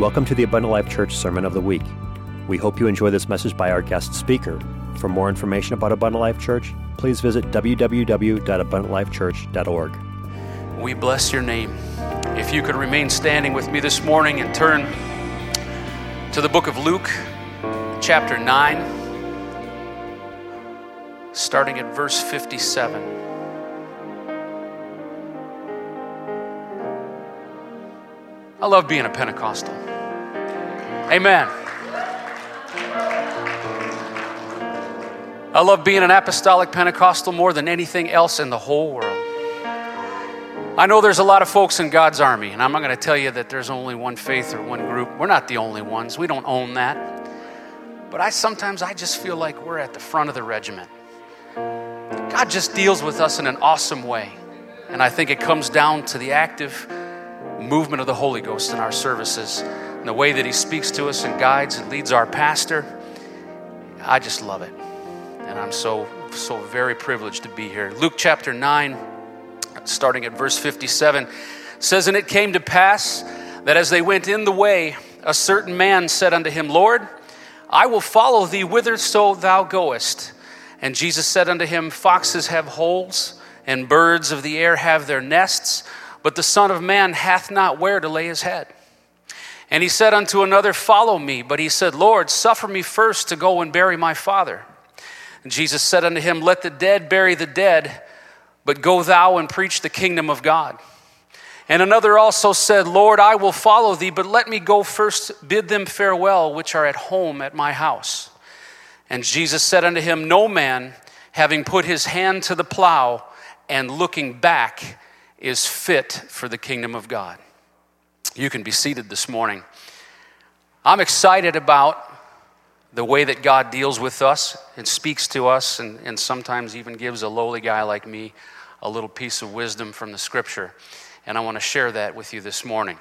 Welcome to the Abundant Life Church Sermon of the Week. We hope you enjoy this message by our guest speaker. For more information about Abundant Life Church, please visit www.abundantlifechurch.org. We bless your name. If you could remain standing with me this morning and turn to the book of Luke, chapter 9, starting at verse 57. I love being a Pentecostal. Amen. I love being an apostolic Pentecostal more than anything else in the whole world. I know there's a lot of folks in God's army, and I'm not going to tell you that there's only one faith or one group. We're not the only ones. We don't own that. But I sometimes I just feel like we're at the front of the regiment. God just deals with us in an awesome way. And I think it comes down to the active movement of the Holy Ghost in our services and the way that He speaks to us and guides and leads our pastor. I just love it. And I'm so, so very privileged to be here. Luke chapter 9, starting at verse 57, says, And it came to pass that as they went in the way, a certain man said unto him, Lord, I will follow thee whitherso thou goest. And Jesus said unto him, Foxes have holes, and birds of the air have their nests but the Son of Man hath not where to lay his head. And he said unto another, Follow me. But he said, Lord, suffer me first to go and bury my father. And Jesus said unto him, Let the dead bury the dead, but go thou and preach the kingdom of God. And another also said, Lord, I will follow thee, but let me go first bid them farewell, which are at home at my house. And Jesus said unto him, No man, having put his hand to the plow and looking back, is fit for the kingdom of God. You can be seated this morning. I'm excited about the way that God deals with us and speaks to us, and, and sometimes even gives a lowly guy like me a little piece of wisdom from the scripture. And I want to share that with you this morning.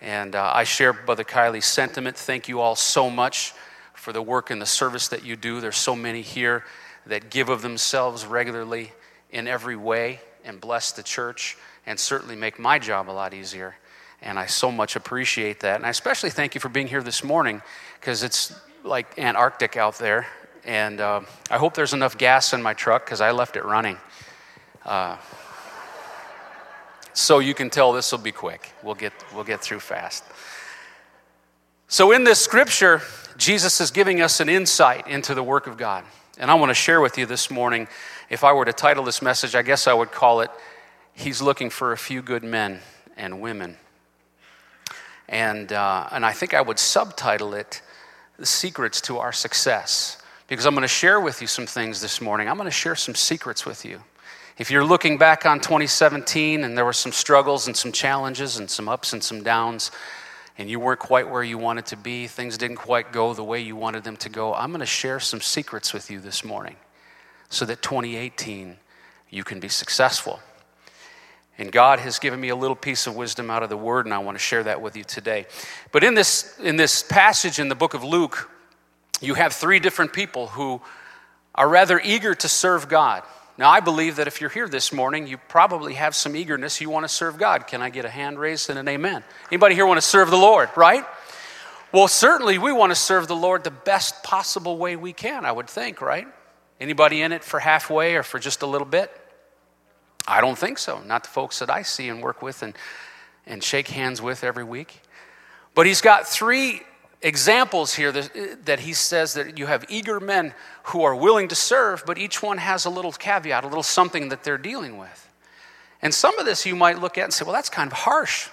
And uh, I share Brother Kiley's sentiment. Thank you all so much for the work and the service that you do. There's so many here that give of themselves regularly in every way and bless the church and certainly make my job a lot easier. And I so much appreciate that. And I especially thank you for being here this morning because it's like Antarctic out there. And uh, I hope there's enough gas in my truck because I left it running. Uh, so you can tell this will be quick. We'll get, we'll get through fast. So, in this scripture, Jesus is giving us an insight into the work of God. And I want to share with you this morning. If I were to title this message, I guess I would call it he's looking for a few good men and women. And, uh, and I think I would subtitle it The Secrets to Our Success, because I'm going to share with you some things this morning. I'm going to share some secrets with you. If you're looking back on 2017 and there were some struggles and some challenges and some ups and some downs, and you weren't quite where you wanted to be, things didn't quite go the way you wanted them to go, I'm going to share some secrets with you this morning so that 2018 you can be successful. And God has given me a little piece of wisdom out of the word, and I want to share that with you today. But in this, in this passage in the book of Luke, you have three different people who are rather eager to serve God. Now, I believe that if you're here this morning, you probably have some eagerness. You want to serve God. Can I get a hand raised and an amen? Anybody here want to serve the Lord, right? Well, certainly we want to serve the Lord the best possible way we can, I would think, right? Anybody in it for halfway or for just a little bit? I don't think so. Not the folks that I see and work with and, and shake hands with every week. But he's got three examples here that, that, he says that you have eager men who are willing to serve, but each one has a little caveat, a little something that they're dealing with. And some of this you might look at and say, well, that's kind of harsh.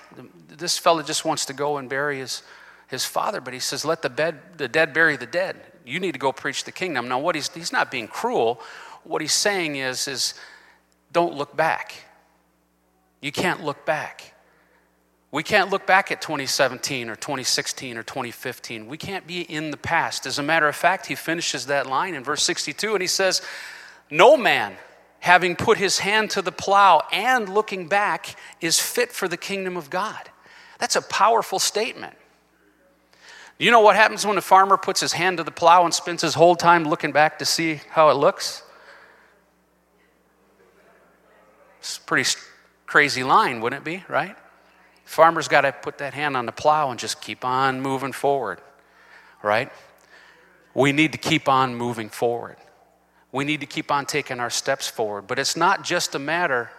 This fellow just wants to go and bury his, his father, but he says, let the, bed, the dead bury the dead. You need to go preach the kingdom. Now, what he's, he's not being cruel. What he's saying is, is don't look back. You can't look back. We can't look back at 2017 or 2016 or 2015. We can't be in the past. As a matter of fact, he finishes that line in verse 62 and he says, No man, having put his hand to the plow and looking back, is fit for the kingdom of God. That's a powerful statement. You know what happens when a farmer puts his hand to the plow and spends his whole time looking back to see how it looks? It's pretty crazy line, wouldn't it be, right? Farmer's got to put that hand on the plow and just keep on moving forward, right? We need to keep on moving forward. We need to keep on taking our steps forward. But it's not just a matter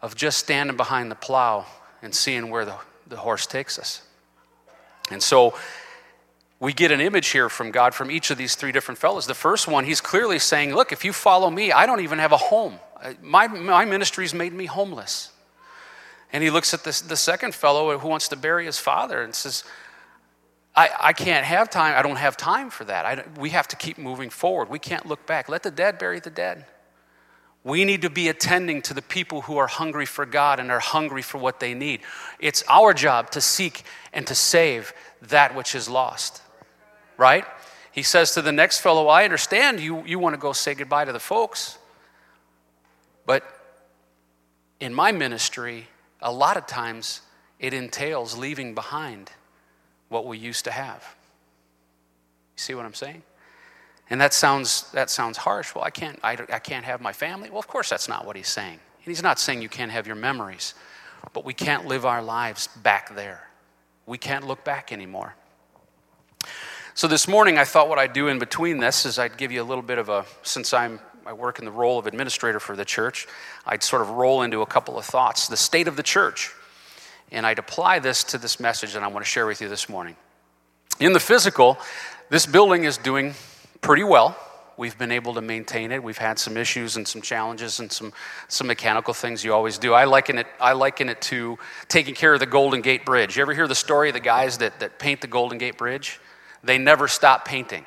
of just standing behind the plow and seeing where the, the horse takes us. And so we get an image here from God from each of these three different fellows. The first one, he's clearly saying, Look, if you follow me, I don't even have a home. My, my ministry's made me homeless. And he looks at this, the second fellow who wants to bury his father and says, I, I can't have time. I don't have time for that. I, we have to keep moving forward. We can't look back. Let the dead bury the dead. We need to be attending to the people who are hungry for God and are hungry for what they need. It's our job to seek and to save that which is lost. Right? He says to the next fellow, I understand you, you want to go say goodbye to the folks, but in my ministry, a lot of times it entails leaving behind what we used to have. You see what I'm saying? And that sounds, that sounds harsh. Well, I can't, I, I can't have my family. Well, of course, that's not what he's saying. And He's not saying you can't have your memories, but we can't live our lives back there. We can't look back anymore. So this morning, I thought what I'd do in between this is I'd give you a little bit of a, since I'm, I work in the role of administrator for the church, I'd sort of roll into a couple of thoughts. The state of the church. And I'd apply this to this message that I want to share with you this morning. In the physical, this building is doing pretty well. We've been able to maintain it. We've had some issues and some challenges and some, some mechanical things you always do. I liken, it, I liken it to taking care of the Golden Gate Bridge. You ever hear the story of the guys that, that paint the Golden Gate Bridge? They never stop painting.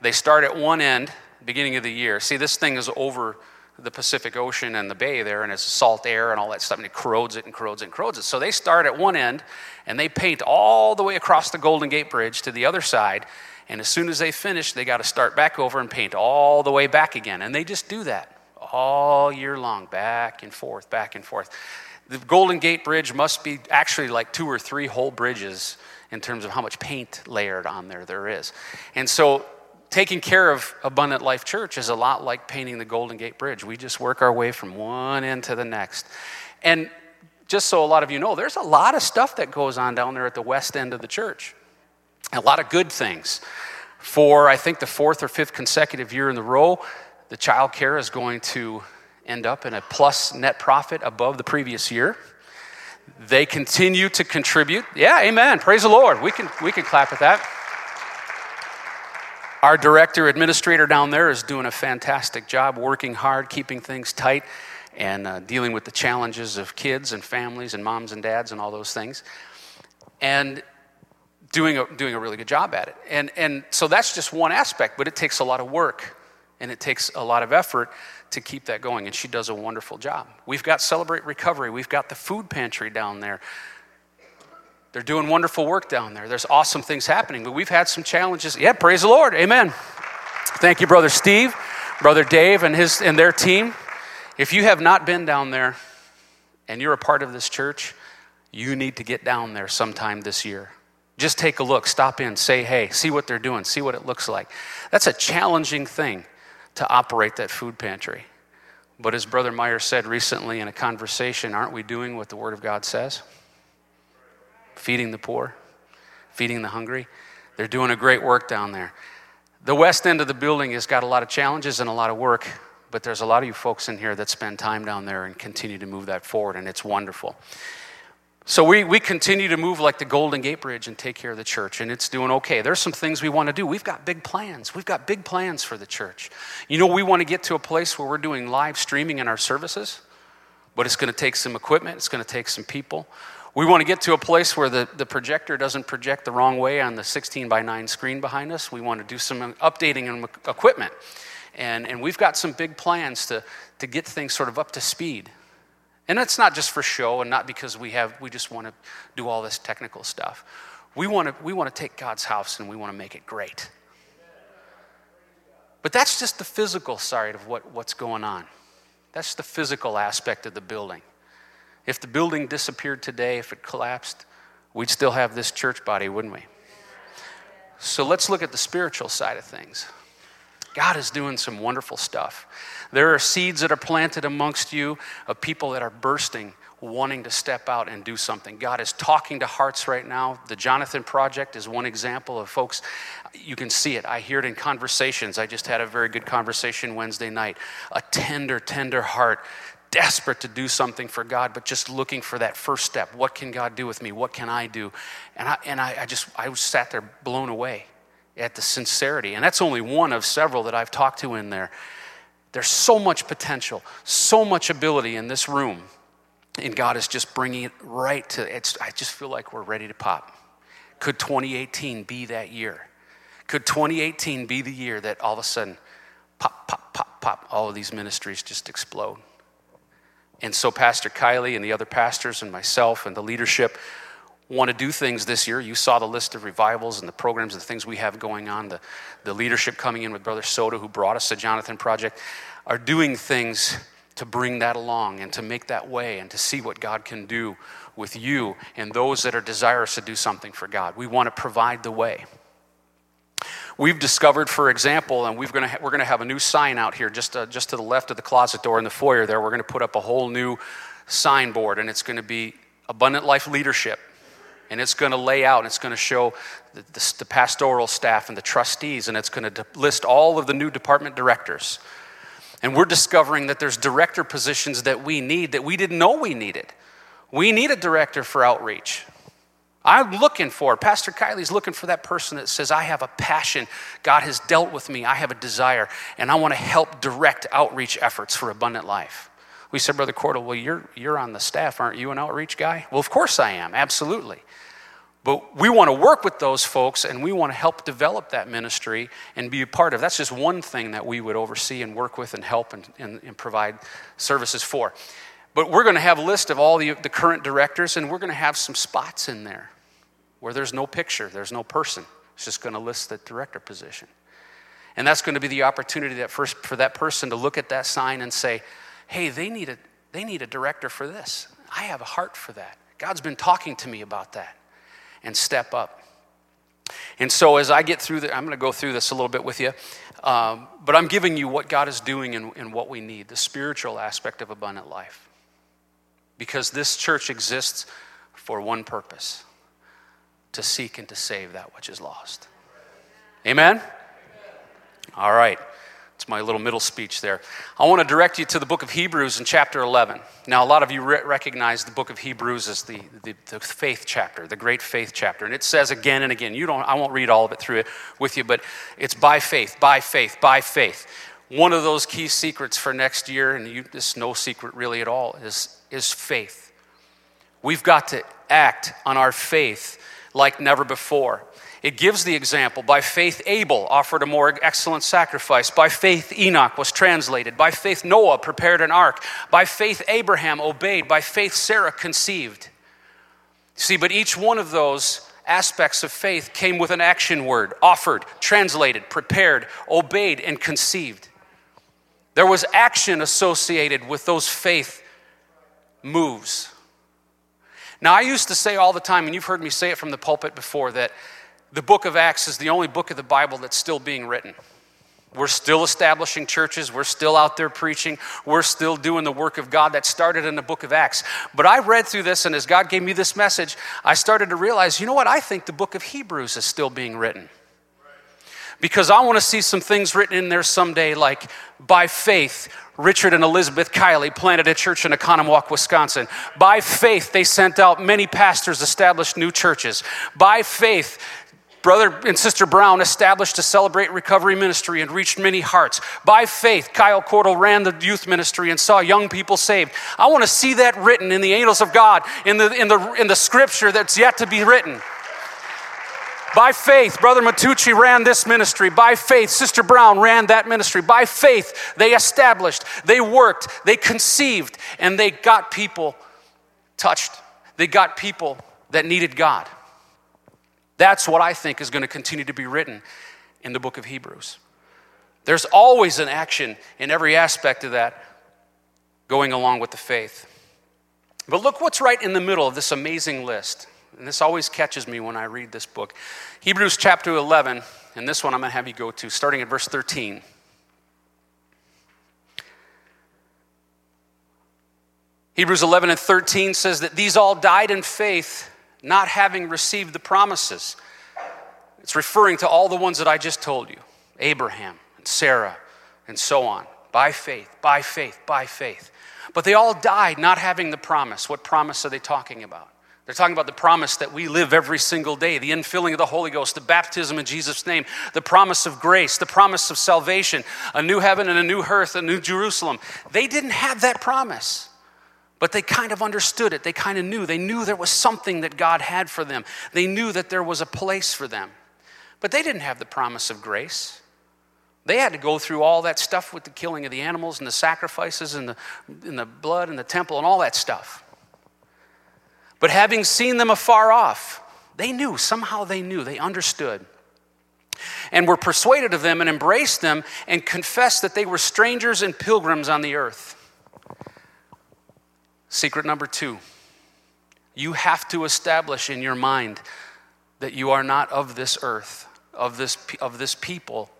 They start at one end, beginning of the year. See, this thing is over the Pacific Ocean and the bay there, and it's salt air and all that stuff, and it corrodes it and corrodes it and corrodes it. So they start at one end and they paint all the way across the Golden Gate Bridge to the other side and as soon as they finish, they got to start back over and paint all the way back again. And they just do that all year long, back and forth, back and forth. The Golden Gate Bridge must be actually like two or three whole bridges in terms of how much paint layered on there there is. And so taking care of Abundant Life Church is a lot like painting the Golden Gate Bridge. We just work our way from one end to the next. And just so a lot of you know, there's a lot of stuff that goes on down there at the west end of the church a lot of good things. For I think the fourth or fifth consecutive year in the row, the child care is going to end up in a plus net profit above the previous year. They continue to contribute. Yeah, amen. Praise the Lord. We can, we can clap at that. Our director administrator down there is doing a fantastic job, working hard, keeping things tight, and uh, dealing with the challenges of kids and families and moms and dads and all those things. And doing a, doing a really good job at it. And, and so that's just one aspect, but it takes a lot of work and it takes a lot of effort to keep that going. And she does a wonderful job. We've got Celebrate Recovery, we've got the food pantry down there. They're doing wonderful work down there. There's awesome things happening, but we've had some challenges. Yeah, praise the Lord. Amen. Thank you, Brother Steve, Brother Dave, and, his, and their team. If you have not been down there and you're a part of this church, you need to get down there sometime this year. Just take a look, stop in, say hey, see what they're doing, see what it looks like. That's a challenging thing to operate that food pantry. But as Brother Meyer said recently in a conversation, aren't we doing what the Word of God says? Feeding the poor, feeding the hungry. They're doing a great work down there. The west end of the building has got a lot of challenges and a lot of work, but there's a lot of you folks in here that spend time down there and continue to move that forward, and it's wonderful. So we, we continue to move like the Golden Gate Bridge and take care of the church, and it's doing okay. There's some things we want to do. We've got big plans. We've got big plans for the church. You know, we want to get to a place where we're doing live streaming in our services, but it's going to take some equipment, it's going to take some people. We want to get to a place where the, the projector doesn't project the wrong way on the 16 by 9 screen behind us. We want to do some updating and equipment. And, and we've got some big plans to, to get things sort of up to speed. And that's not just for show and not because we have we just want to do all this technical stuff. We want to we want to take God's house and we want to make it great. But that's just the physical side of what, what's going on. That's the physical aspect of the building. If the building disappeared today, if it collapsed, we'd still have this church body, wouldn't we? So let's look at the spiritual side of things. God is doing some wonderful stuff. There are seeds that are planted amongst you of people that are bursting wanting to step out and do something. God is talking to hearts right now. The Jonathan Project is one example of folks. You can see it. I hear it in conversations. I just had a very good conversation Wednesday night. A tender, tender heart, desperate to do something for God, but just looking for that first step. What can God do with me? What can I do? And I, and I, I just, I sat there blown away at the sincerity. And that's only one of several that I've talked to in there. There's so much potential, so much ability in this room and God is just bringing it right to it's I just feel like we're ready to pop. Could 2018 be that year? Could 2018 be the year that all of a sudden pop pop pop pop all of these ministries just explode? And so Pastor Kiley and the other pastors and myself and the leadership want to do things this year. You saw the list of revivals and the programs and the things we have going on. The, the leadership coming in with Brother Soda, who brought us the Jonathan Project, are doing things to bring that along and to make that way and to see what God can do with you and those that are desirous to do something for God. We want to provide the way. We've discovered, for example, and we're going to ha- to have a new sign out here just, uh, just to the left of the closet door in the foyer there. We're going to put up a whole new signboard, and it's going to be Abundant Life Leadership. And it's going to lay out, and it's going to show the, the, the pastoral staff and the trustees, and it's going to list all of the new department directors and we're discovering that there's director positions that we need that we didn't know we needed. We need a director for outreach. I'm looking for, Pastor Kiley's looking for that person that says, I have a passion. God has dealt with me. I have a desire, and I want to help direct outreach efforts for abundant life. We said, Brother Cordle, well, you're, you're on the staff. Aren't you an outreach guy? Well, of course I am. Absolutely. But we want to work with those folks and we want to help develop that ministry and be a part of. That's just one thing that we would oversee and work with and help and, and, and provide services for. But we're going to have a list of all the, the current directors and we're going to have some spots in there where there's no picture, there's no person. It's just going to list the director position. And that's going to be the opportunity that first, for that person to look at that sign and say, hey, they need, a, they need a director for this. I have a heart for that. God's been talking to me about that and step up. And so, as I get through the, I'm going to go through this a little bit with you, um, but I'm giving you what God is doing and, and what we need the spiritual aspect of abundant life. Because this church exists for one purpose to seek and to save that which is lost. Amen? All right. It's my little middle speech there. I want to direct you to the book of Hebrews in chapter 11. Now, a lot of you re- recognize the book of Hebrews as the, the, the, faith chapter, the great faith chapter. And it says again and again, you don't, I won't read all of it through it with you, but it's by faith, by faith, by faith. One of those key secrets for next year, and you, is no secret really at all, is, is faith. We've got to act on our faith like never before. It gives the example. By faith, Abel offered a more excellent sacrifice. By faith, Enoch was translated. By faith, Noah prepared an ark. By faith, Abraham obeyed. By faith, Sarah conceived. See, but each one of those aspects of faith came with an action word offered, translated, prepared, obeyed, and conceived. There was action associated with those faith moves. Now, I used to say all the time, and you've heard me say it from the pulpit before, that the book of Acts is the only book of the Bible that's still being written. We're still establishing churches. We're still out there preaching. We're still doing the work of God that started in the book of Acts. But I read through this, and as God gave me this message, I started to realize you know what? I think the book of Hebrews is still being written. Because I want to see some things written in there someday, like by faith, Richard and Elizabeth Kiley planted a church in Oconomowoc, Wisconsin. By faith, they sent out many pastors, established new churches. By faith, Brother and Sister Brown established a Celebrate Recovery ministry and reached many hearts. By faith, Kyle Cordle ran the youth ministry and saw young people saved. I want to see that written in the angels of God, in the, in the, in the scripture that's yet to be written. By faith, Brother Matucci ran this ministry. By faith, Sister Brown ran that ministry. By faith, they established, they worked, they conceived, and they got people touched. They got people that needed God. That's what I think is going to continue to be written in the book of Hebrews. There's always an action in every aspect of that going along with the faith. But look what's right in the middle of this amazing list. And this always catches me when I read this book. Hebrews chapter 11, and this one I'm going to have you go to, starting at verse 13. Hebrews 11 and 13 says that these all died in faith, not having received the promises. It's referring to all the ones that I just told you Abraham and Sarah and so on. By faith, by faith, by faith. But they all died not having the promise. What promise are they talking about? They're talking about the promise that we live every single day, the infilling of the Holy Ghost, the baptism in Jesus' name, the promise of grace, the promise of salvation, a new heaven and a new earth, a new Jerusalem. They didn't have that promise, but they kind of understood it. They kind of knew. They knew there was something that God had for them, they knew that there was a place for them. But they didn't have the promise of grace. They had to go through all that stuff with the killing of the animals and the sacrifices and the, and the blood and the temple and all that stuff. But having seen them afar off, they knew, somehow they knew, they understood, and were persuaded of them and embraced them and confessed that they were strangers and pilgrims on the earth. Secret number two you have to establish in your mind that you are not of this earth, of this, of this people.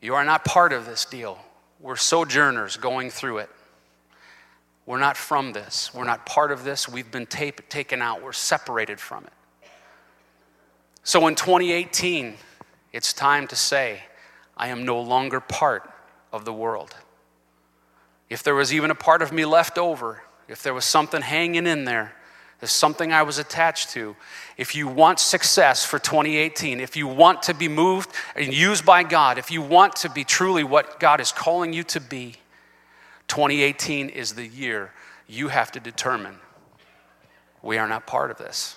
You are not part of this deal. We're sojourners going through it. We're not from this. We're not part of this. We've been tape, taken out. We're separated from it. So in 2018, it's time to say, I am no longer part of the world. If there was even a part of me left over, if there was something hanging in there, there's something I was attached to. If you want success for 2018, if you want to be moved and used by God, if you want to be truly what God is calling you to be, 2018 is the year you have to determine we are not part of this.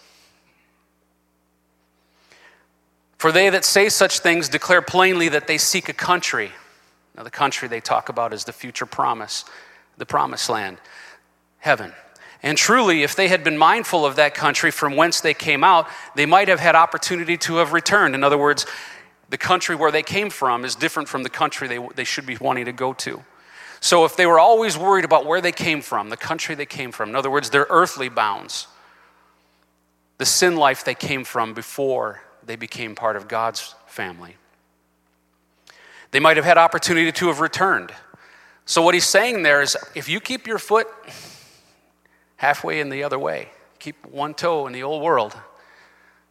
For they that say such things declare plainly that they seek a country. Now, the country they talk about is the future promise, the promised land, heaven. And truly, if they had been mindful of that country from whence they came out, they might have had opportunity to have returned. In other words, the country where they came from is different from the country they, they should be wanting to go to. So if they were always worried about where they came from, the country they came from, in other words, their earthly bounds, the sin life they came from before they became part of God's family, they might have had opportunity to have returned. So what he's saying there is if you keep your foot halfway in the other way, keep one toe in the old world,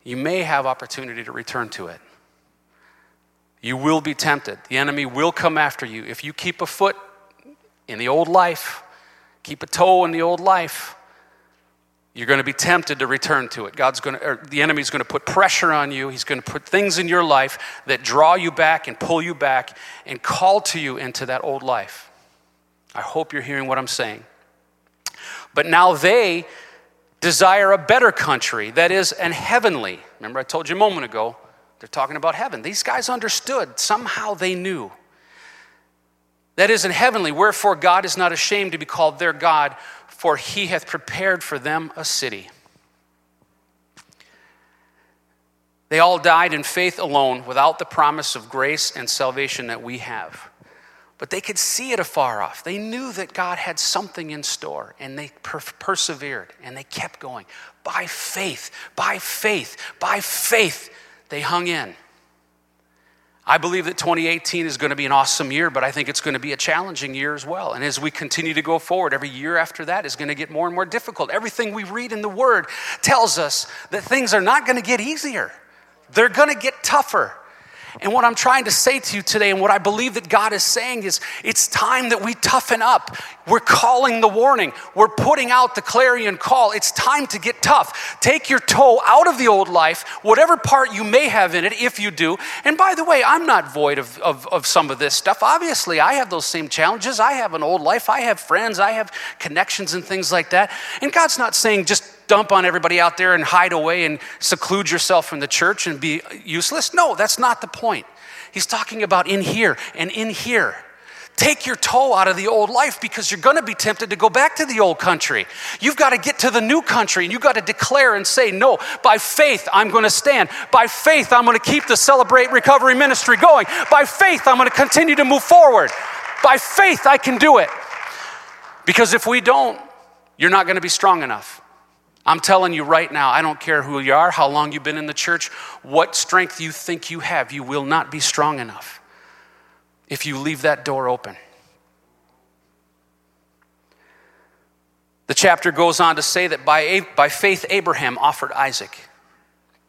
you may have opportunity to return to it. You will be tempted. The enemy will come after you. If you keep a foot in the old life, keep a toe in the old life, you're going to be tempted to return to it. God's going to, or the enemy's going to put pressure on you. He's going to put things in your life that draw you back and pull you back and call to you into that old life. I hope you're hearing what I'm saying. But now they desire a better country that is an heavenly. Remember, I told you a moment ago, they're talking about heaven. These guys understood. Somehow they knew that is in heavenly. Wherefore God is not ashamed to be called their God, for he hath prepared for them a city. They all died in faith alone without the promise of grace and salvation that we have. But they could see it afar off. They knew that God had something in store and they per- persevered and they kept going. By faith, by faith, by faith, they hung in. I believe that 2018 is going to be an awesome year, but I think it's going to be a challenging year as well. And as we continue to go forward, every year after that is going to get more and more difficult. Everything we read in the Word tells us that things are not going to get easier, they're going to get tougher. And what I'm trying to say to you today, and what I believe that God is saying, is it's time that we toughen up. We're calling the warning, we're putting out the clarion call. It's time to get tough. Take your toe out of the old life, whatever part you may have in it, if you do. And by the way, I'm not void of, of, of some of this stuff. Obviously, I have those same challenges. I have an old life, I have friends, I have connections and things like that. And God's not saying just dump on everybody out there and hide away and seclude yourself from the church and be useless. No, that's not the point. He's talking about in here and in here. Take your toe out of the old life because you're going to be tempted to go back to the old country. You've got to get to the new country and you've got to declare and say, No, by faith, I'm going to stand. By faith, I'm going to keep the Celebrate Recovery ministry going. By faith, I'm going to continue to move forward. By faith, I can do it. Because if we don't, you're not going to be strong enough. I'm telling you right now, I don't care who you are, how long you've been in the church, what strength you think you have, you will not be strong enough if you leave that door open. The chapter goes on to say that by, by faith, Abraham offered Isaac.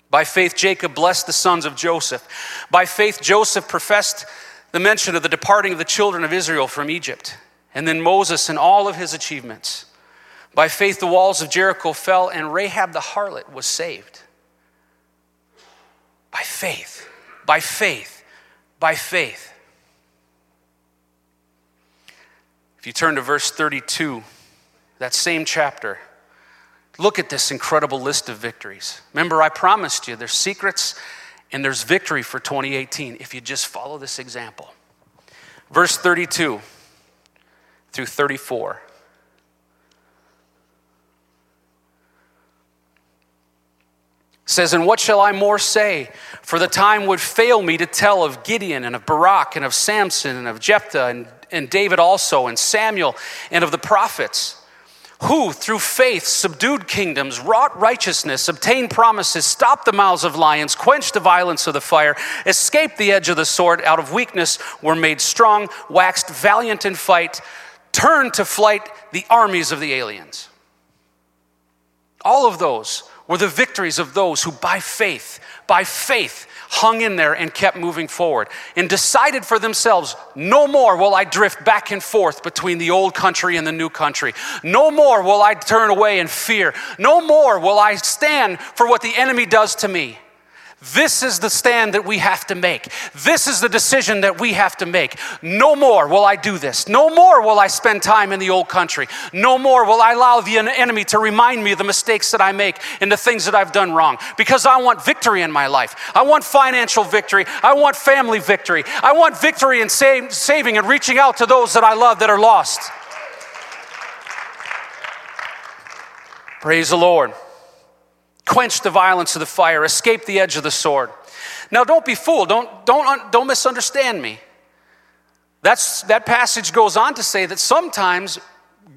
By faith, Jacob blessed the sons of Joseph. By faith, Joseph professed the mention of the departing of the children of Israel from Egypt. And then Moses and all of his achievements. By faith, the walls of Jericho fell, and Rahab the harlot was saved. By faith, by faith, by faith. If you turn to verse 32, that same chapter, look at this incredible list of victories. Remember, I promised you there's secrets and there's victory for 2018 if you just follow this example. Verse 32 through 34. Says, And what shall I more say? For the time would fail me to tell of Gideon and of Barak and of Samson and of Jephthah and, and David also and Samuel and of the prophets who, through faith, subdued kingdoms, wrought righteousness, obtained promises, stopped the mouths of lions, quenched the violence of the fire, escaped the edge of the sword, out of weakness were made strong, waxed valiant in fight, turned to flight the armies of the aliens. All of those were the victories of those who, by faith, by faith, hung in there and kept moving forward and decided for themselves no more will I drift back and forth between the old country and the new country. No more will I turn away in fear. No more will I stand for what the enemy does to me. This is the stand that we have to make. This is the decision that we have to make. No more will I do this. No more will I spend time in the old country. No more will I allow the enemy to remind me of the mistakes that I make and the things that I've done wrong. Because I want victory in my life. I want financial victory. I want family victory. I want victory in save, saving and reaching out to those that I love that are lost. Praise the Lord quench the violence of the fire, escape the edge of the sword. Now, don't be fooled. Don't, don't, don't misunderstand me. That's, that passage goes on to say that sometimes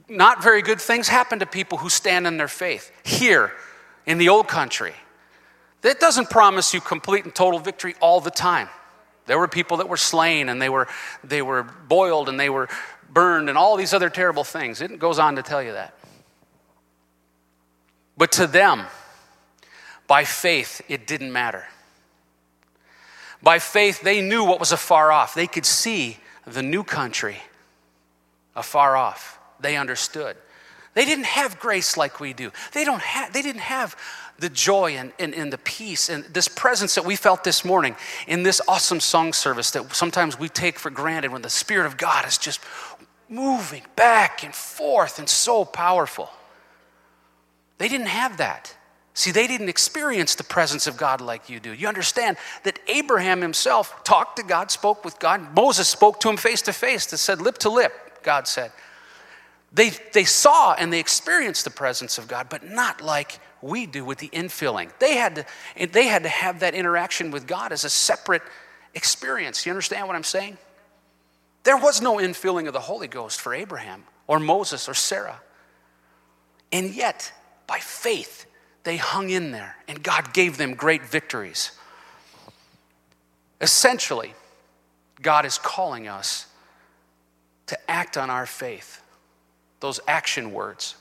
not very good things happen to people who stand in their faith here in the old country. That doesn't promise you complete and total victory all the time. There were people that were slain and they were, they were boiled and they were burned and all these other terrible things. It goes on to tell you that. But to them, by faith, it didn't matter. By faith, they knew what was afar off. They could see the new country afar off. They understood. They didn't have grace like we do. They, don't have, they didn't have the joy and, and, and the peace and this presence that we felt this morning in this awesome song service that sometimes we take for granted when the Spirit of God is just moving back and forth and so powerful. They didn't have that. See, they didn't experience the presence of God like you do. You understand that Abraham himself talked to God, spoke with God. Moses spoke to him face to face, that said, lip to lip, God said. They, they saw and they experienced the presence of God, but not like we do with the infilling. They had to, they had to have that interaction with God as a separate experience. You understand what I'm saying? There was no infilling of the Holy Ghost for Abraham or Moses or Sarah. And yet, by faith, they hung in there, and God gave them great victories. Essentially, God is calling us to act on our faith, those action words,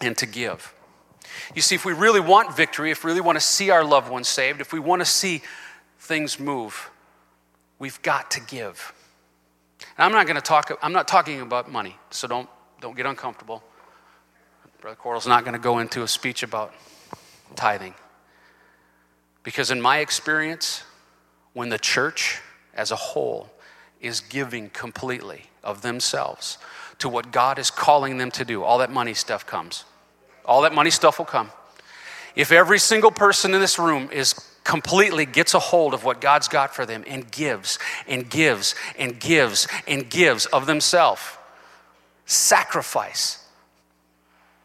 and to give. You see, if we really want victory, if we really want to see our loved ones saved, if we want to see things move, we've got to give. And I'm not going to talk, I'm not talking about money, so don't, don't get uncomfortable. Brother Cordle's not going to go into a speech about tithing. Because in my experience, when the church as a whole is giving completely of themselves to what God is calling them to do, all that money stuff comes. All that money stuff will come. If every single person in this room is completely gets a hold of what God's got for them and gives and gives and gives and gives of themselves, sacrifice,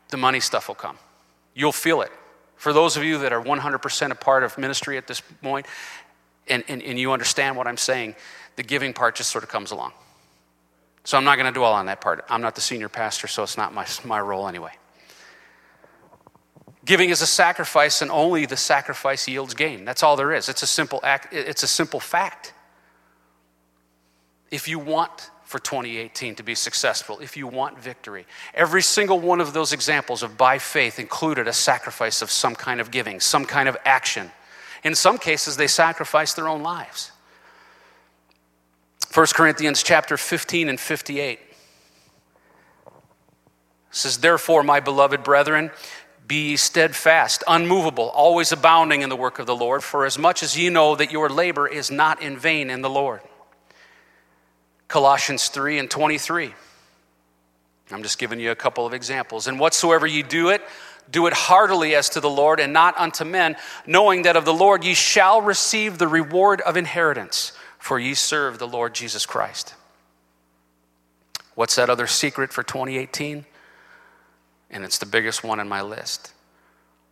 the money stuff will come. You'll feel it. For those of you that are 100% a part of ministry at this point, and, and, and you understand what I'm saying, the giving part just sort of comes along. So I'm not going to dwell on that part. I'm not the senior pastor, so it's not my, my role anyway. Giving is a sacrifice, and only the sacrifice yields gain. That's all there is. It's a simple act, it's a simple fact. If you want for 2018 to be successful if you want victory. Every single one of those examples of by faith included a sacrifice of some kind of giving, some kind of action. In some cases, they sacrificed their own lives. 1 Corinthians chapter 15 and 58 says, Therefore, my beloved brethren, be steadfast, unmovable, always abounding in the work of the Lord, for as much as ye know that your labor is not in vain in the Lord. Colossians 3 and 23. I'm just giving you a couple of examples. And whatsoever ye do it, do it heartily as to the Lord and not unto men, knowing that of the Lord ye shall receive the reward of inheritance, for ye serve the Lord Jesus Christ. What's that other secret for 2018? And it's the biggest one in my list.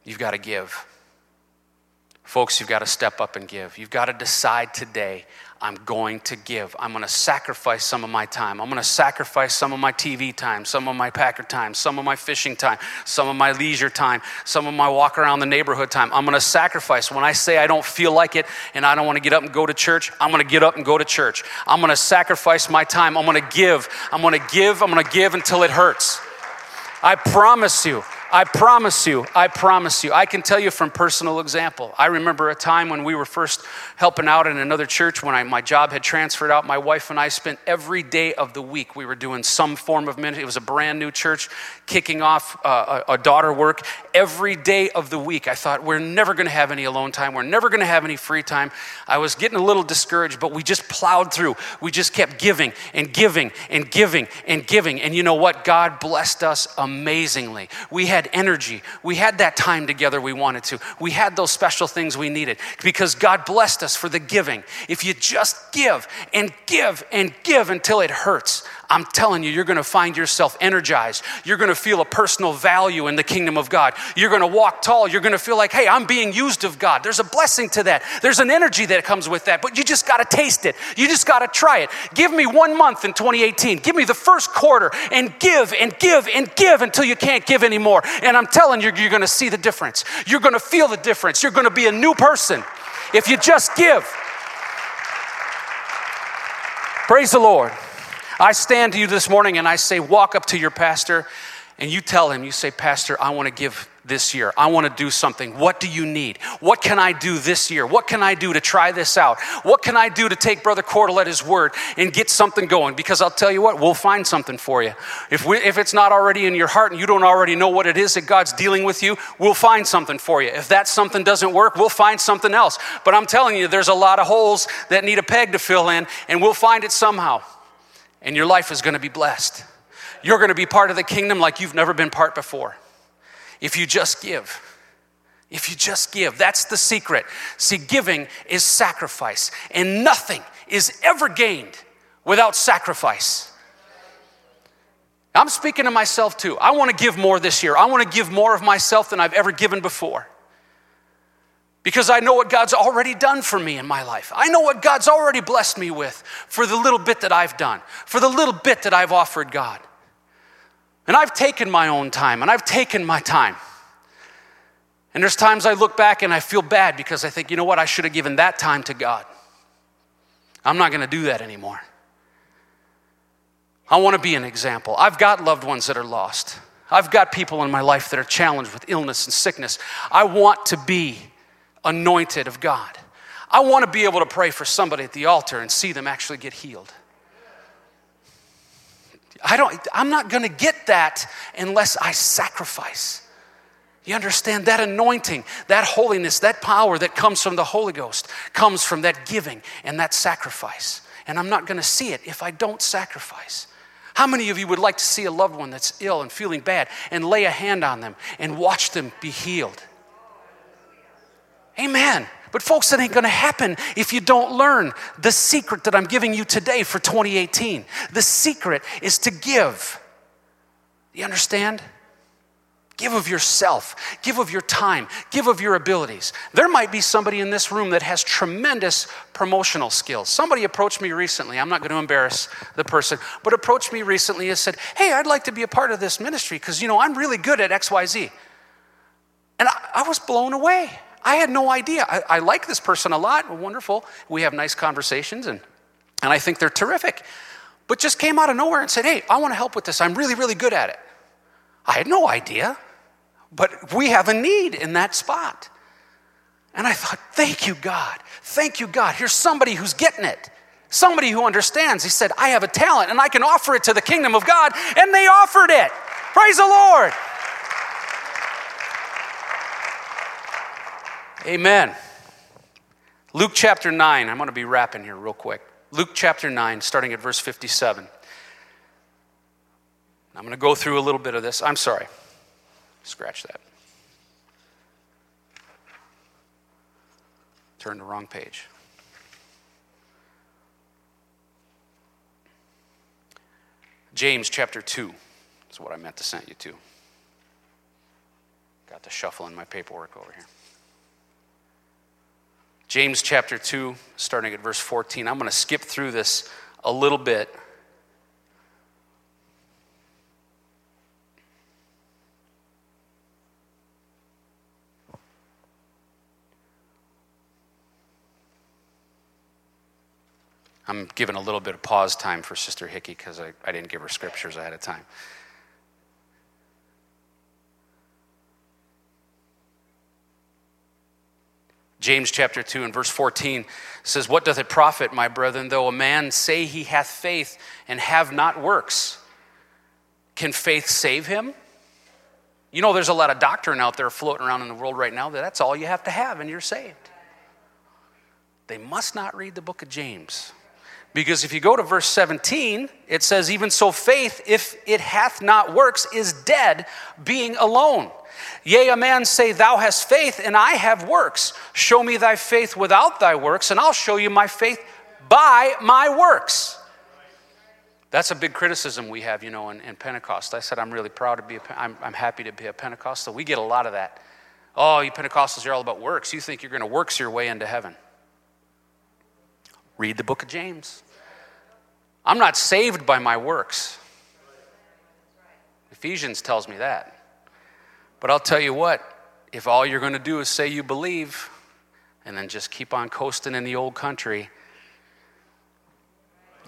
You've got to give. Folks, you've got to step up and give. You've got to decide today I'm going to give. I'm going to sacrifice some of my time. I'm going to sacrifice some of my TV time, some of my Packer time, some of my fishing time, some of my leisure time, some of my walk around the neighborhood time. I'm going to sacrifice. When I say I don't feel like it and I don't want to get up and go to church, I'm going to get up and go to church. I'm going to sacrifice my time. I'm going to give. I'm going to give. I'm going to give until it hurts. I promise you, I promise you, I promise you. I can tell you from personal example. I remember a time when we were first helping out in another church when I, my job had transferred out. My wife and I spent every day of the week, we were doing some form of ministry. It was a brand new church kicking off uh, a, a daughter work. Every day of the week, I thought, we're never going to have any alone time. We're never going to have any free time. I was getting a little discouraged, but we just plowed through. We just kept giving and giving and giving and giving. And you know what? God blessed us amazingly. We had had energy. We had that time together we wanted to. We had those special things we needed because God blessed us for the giving. If you just give and give and give until it hurts, I'm telling you, you're going to find yourself energized. You're going to feel a personal value in the kingdom of God. You're going to walk tall. You're going to feel like, hey, I'm being used of God. There's a blessing to that. There's an energy that comes with that, but you just got to taste it. You just got to try it. Give me one month in 2018. Give me the first quarter and give and give and give until you can't give anymore. And I'm telling you, you're going to see the difference. You're going to feel the difference. You're going to be a new person if you just give. Praise the Lord. I stand to you this morning and I say, walk up to your pastor and you tell him, you say, Pastor, I want to give this year. I want to do something. What do you need? What can I do this year? What can I do to try this out? What can I do to take Brother Cordle at his word and get something going? Because I'll tell you what, we'll find something for you. If, we, if it's not already in your heart and you don't already know what it is that God's dealing with you, we'll find something for you. If that something doesn't work, we'll find something else. But I'm telling you, there's a lot of holes that need a peg to fill in, and we'll find it somehow and your life is going to be blessed. You're going to be part of the kingdom like you've never been part before. If you just give. If you just give, that's the secret. See, giving is sacrifice, and nothing is ever gained without sacrifice. I'm speaking to myself too. I want to give more this year. I want to give more of myself than I've ever given before because I know what God's already done for me in my life. I know what God's already blessed me with for the little bit that I've done, for the little bit that I've offered God. And I've taken my own time and I've taken my time. And there's times I look back and I feel bad because I think, you know what, I should have given that time to God. I'm not going to do that anymore. I want to be an example. I've got loved ones that are lost. I've got people in my life that are challenged with illness and sickness. I want to be anointed of God. I want to be able to pray for somebody at the altar and see them actually get healed. I don't, I'm not going to get that unless I sacrifice. You understand that anointing, that holiness, that power that comes from the Holy Ghost comes from that giving and that sacrifice. And I'm not going to see it if I don't sacrifice. How many of you would like to see a loved one that's ill and feeling bad and lay a hand on them and watch them be healed? Amen. But, folks, that ain't gonna happen if you don't learn the secret that I'm giving you today for 2018. The secret is to give. You understand? Give of yourself, give of your time, give of your abilities. There might be somebody in this room that has tremendous promotional skills. Somebody approached me recently, I'm not going to embarrass the person, but approached me recently and said, Hey, I'd like to be a part of this ministry because, you know, I'm really good at XYZ. And I, I was blown away. I had no idea. I, I like this person a lot. Wonderful. We have nice conversations, and, and I think they're terrific. but just came out of nowhere and said, Hey, I want to help with this. I'm really, really good at it. I had no idea, but we have a need in that spot. And I thought, Thank you, God. Thank you, God. Here's somebody who's getting it. Somebody who understands. He said, I have a talent and I can offer it to the kingdom of God. And they offered it. Praise the Lord. Amen. Luke chapter 9. I'm going to be wrapping here real quick. Luke chapter 9, starting at verse 57. I'm going to go through a little bit of this. I'm sorry. Scratch that. Turn the wrong page. James chapter 2 is what I meant to send you to. Got to shuffle in my paperwork over here. James chapter 2, starting at verse 14. I'm going to skip through this a little bit. I'm giving a little bit of pause time for Sister Hickey because I, I didn't give her scriptures ahead of time. James chapter 2 and verse 14 says, What doth it profit, my brethren, though a man say he hath faith and have not works? Can faith save him? You know, there's a lot of doctrine out there floating around in the world right now that that's all you have to have and you're saved. They must not read the book of James. Because if you go to verse 17, it says, Even so, faith, if it hath not works, is dead, being alone. Yea, a man say, Thou hast faith, and I have works. Show me thy faith without thy works, and I'll show you my faith by my works. That's a big criticism we have, you know, in, in Pentecost. I said, I'm really proud to be, a, I'm, I'm happy to be a Pentecostal. We get a lot of that. Oh, you Pentecostals, you're all about works. You think you're going to works your way into heaven. Read the book of James. I'm not saved by my works. Ephesians tells me that. But I'll tell you what, if all you're going to do is say you believe and then just keep on coasting in the old country,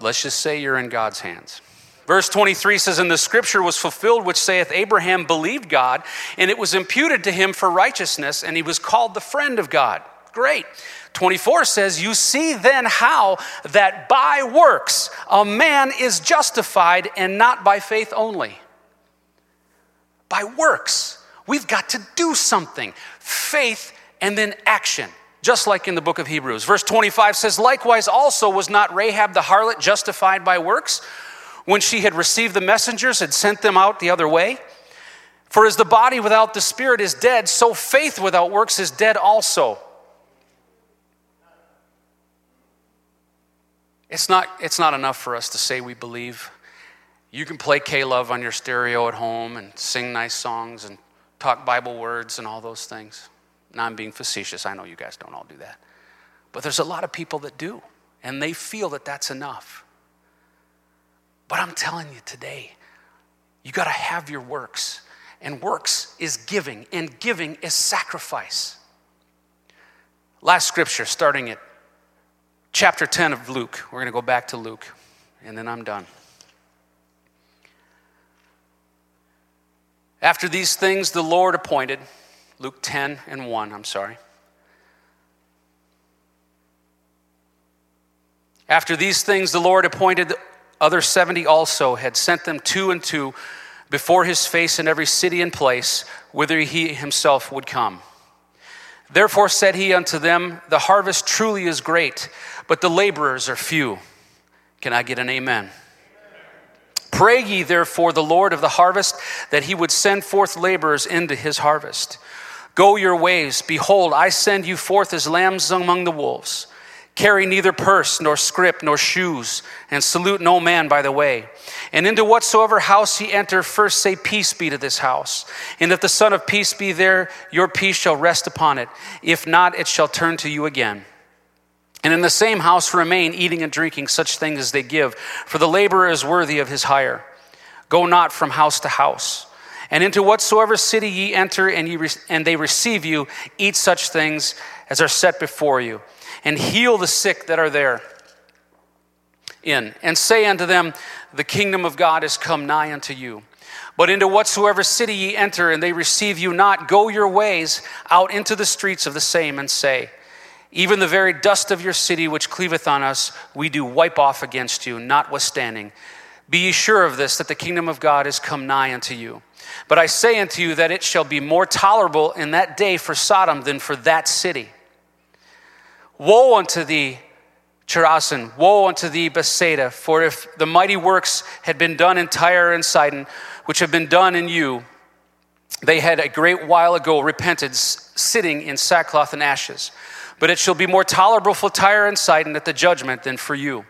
let's just say you're in God's hands. Verse 23 says, And the scripture was fulfilled, which saith, Abraham believed God, and it was imputed to him for righteousness, and he was called the friend of God. Great. 24 says, You see then how that by works a man is justified and not by faith only. By works. We've got to do something. Faith and then action, just like in the book of Hebrews. Verse 25 says, Likewise also was not Rahab the harlot justified by works when she had received the messengers and sent them out the other way? For as the body without the spirit is dead, so faith without works is dead also. It's not, it's not enough for us to say we believe. You can play K Love on your stereo at home and sing nice songs and talk Bible words and all those things. Now, I'm being facetious. I know you guys don't all do that. But there's a lot of people that do, and they feel that that's enough. But I'm telling you today, you got to have your works. And works is giving, and giving is sacrifice. Last scripture, starting at chapter 10 of Luke. We're going to go back to Luke, and then I'm done. After these things, the Lord appointed, Luke 10 and 1, I'm sorry. After these things, the Lord appointed other 70 also, had sent them two and two before his face in every city and place whither he himself would come. Therefore said he unto them, The harvest truly is great, but the laborers are few. Can I get an amen? Pray ye therefore the Lord of the harvest that he would send forth laborers into his harvest. Go your ways. Behold, I send you forth as lambs among the wolves. Carry neither purse, nor scrip, nor shoes, and salute no man by the way. And into whatsoever house ye enter, first say, Peace be to this house. And if the Son of Peace be there, your peace shall rest upon it. If not, it shall turn to you again. And in the same house remain, eating and drinking such things as they give, for the laborer is worthy of his hire. Go not from house to house. And into whatsoever city ye enter, and, ye re- and they receive you, eat such things as are set before you, and heal the sick that are there, in, and say unto them, The kingdom of God is come nigh unto you. But into whatsoever city ye enter, and they receive you not, go your ways out into the streets of the same, and say, Even the very dust of your city which cleaveth on us, we do wipe off against you, notwithstanding. Be ye sure of this, that the kingdom of God is come nigh unto you. But I say unto you that it shall be more tolerable in that day for Sodom than for that city. Woe unto thee, Chorazin! Woe unto thee, Bethsaida! For if the mighty works had been done in Tyre and Sidon, which have been done in you, they had a great while ago repented, sitting in sackcloth and ashes. But it shall be more tolerable for Tyre and Sidon at the judgment than for you.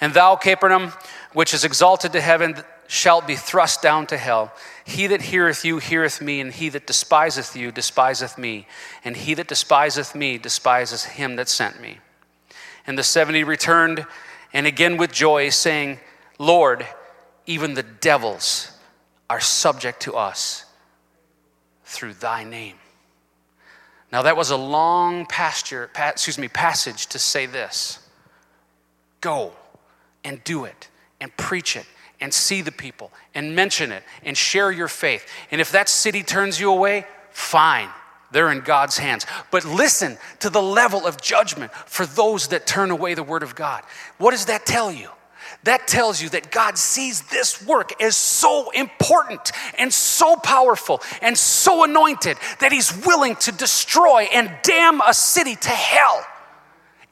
And thou, Capernaum, which is exalted to heaven, shalt be thrust down to hell. He that heareth you heareth me, and he that despiseth you despiseth me, and he that despiseth me despiseth him that sent me. And the seventy returned, and again with joy, saying, Lord, even the devils are subject to us through thy name. Now that was a long pasture, excuse me, passage to say this. Go and do it and preach it and see the people and mention it and share your faith. And if that city turns you away, fine. They're in God's hands. But listen to the level of judgment for those that turn away the word of God. What does that tell you? That tells you that God sees this work as so important and so powerful and so anointed that He's willing to destroy and damn a city to hell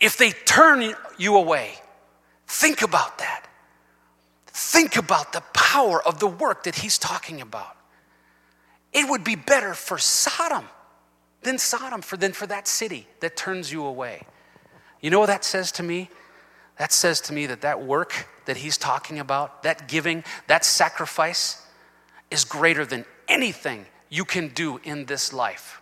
if they turn you away. Think about that. Think about the power of the work that he's talking about. It would be better for Sodom than Sodom for than for that city that turns you away. You know what that says to me? That says to me that that work that he's talking about, that giving, that sacrifice is greater than anything you can do in this life.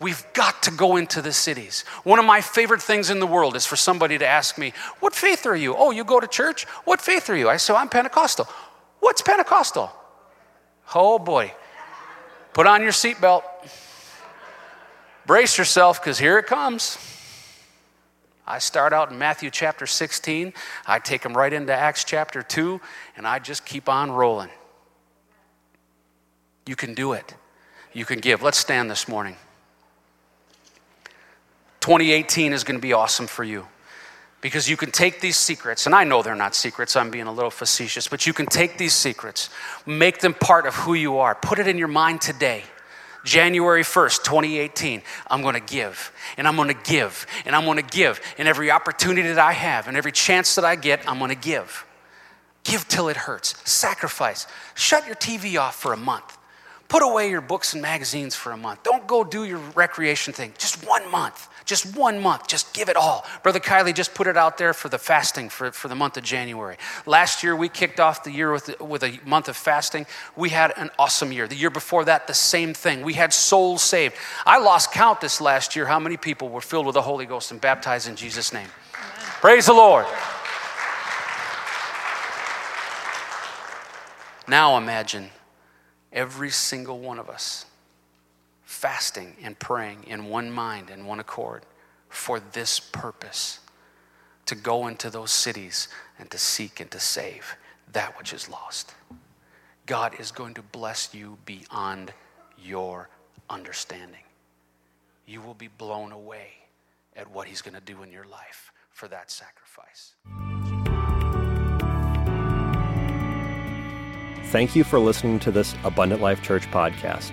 We've got to go into the cities. One of my favorite things in the world is for somebody to ask me, What faith are you? Oh, you go to church? What faith are you? I say, I'm Pentecostal. What's Pentecostal? Oh boy. Put on your seatbelt. Brace yourself because here it comes. I start out in Matthew chapter 16, I take them right into Acts chapter 2, and I just keep on rolling. You can do it. You can give. Let's stand this morning. 2018 is going to be awesome for you because you can take these secrets, and I know they're not secrets, I'm being a little facetious, but you can take these secrets, make them part of who you are, put it in your mind today. January 1st, 2018, I'm to give, and I'm to give, and I'm to give. And every opportunity that I have, and every chance that I get, I'm to give. Give till it hurts. Sacrifice. Shut your TV off for a month. Put away your books and magazines for a month. Don't go do your recreation thing. Just one month. Just one month, just give it all. Brother Kiley just put it out there for the fasting for, for the month of January. Last year, we kicked off the year with, with a month of fasting. We had an awesome year. The year before that, the same thing. We had souls saved. I lost count this last year how many people were filled with the Holy Ghost and baptized in Jesus' name. Amen. Praise the Lord. Now imagine every single one of us fasting and praying in one mind and one accord for this purpose to go into those cities and to seek and to save that which is lost. God is going to bless you beyond your understanding. You will be blown away at what He's going to do in your life for that sacrifice. Thank you for listening to this Abundant Life Church podcast.